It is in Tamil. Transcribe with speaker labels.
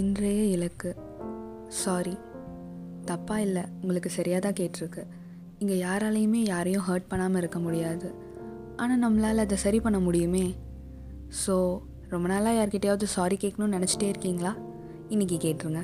Speaker 1: இன்றைய இலக்கு. சாரி தப்பாக இல்லை. உங்களுக்கு சரியாக தான் கேட்டிருக்கு. இங்கே யாராலையுமே யாரையும் ஹர்ட் பண்ணாமல் இருக்க முடியாது. ஆனால் நம்மளால் அதை சரி பண்ண முடியுமே. ஸோ ரொம்ப நாளாக யார்கிட்டையாவது சாரி கேட்கணும்னு நினச்சிட்டே இருக்கீங்களா? இன்றைக்கி கேட்டுருங்க.